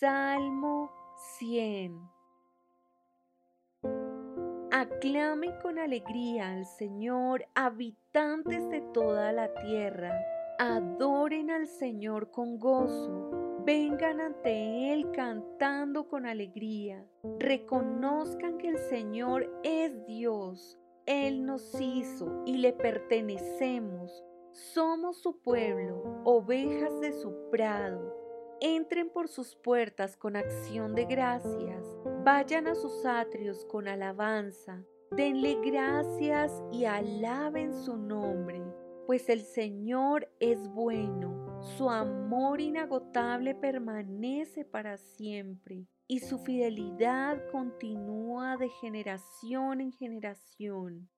Salmo 100 Aclamen con alegría al Señor, habitantes de toda la tierra. Adoren al Señor con gozo. Vengan ante Él cantando con alegría. Reconozcan que el Señor es Dios. Él nos hizo y le pertenecemos. Somos su pueblo, ovejas de su prado. Entren por sus puertas con acción de gracias, vayan a sus atrios con alabanza, denle gracias y alaben su nombre, pues el Señor es bueno, su amor inagotable permanece para siempre y su fidelidad continúa de generación en generación.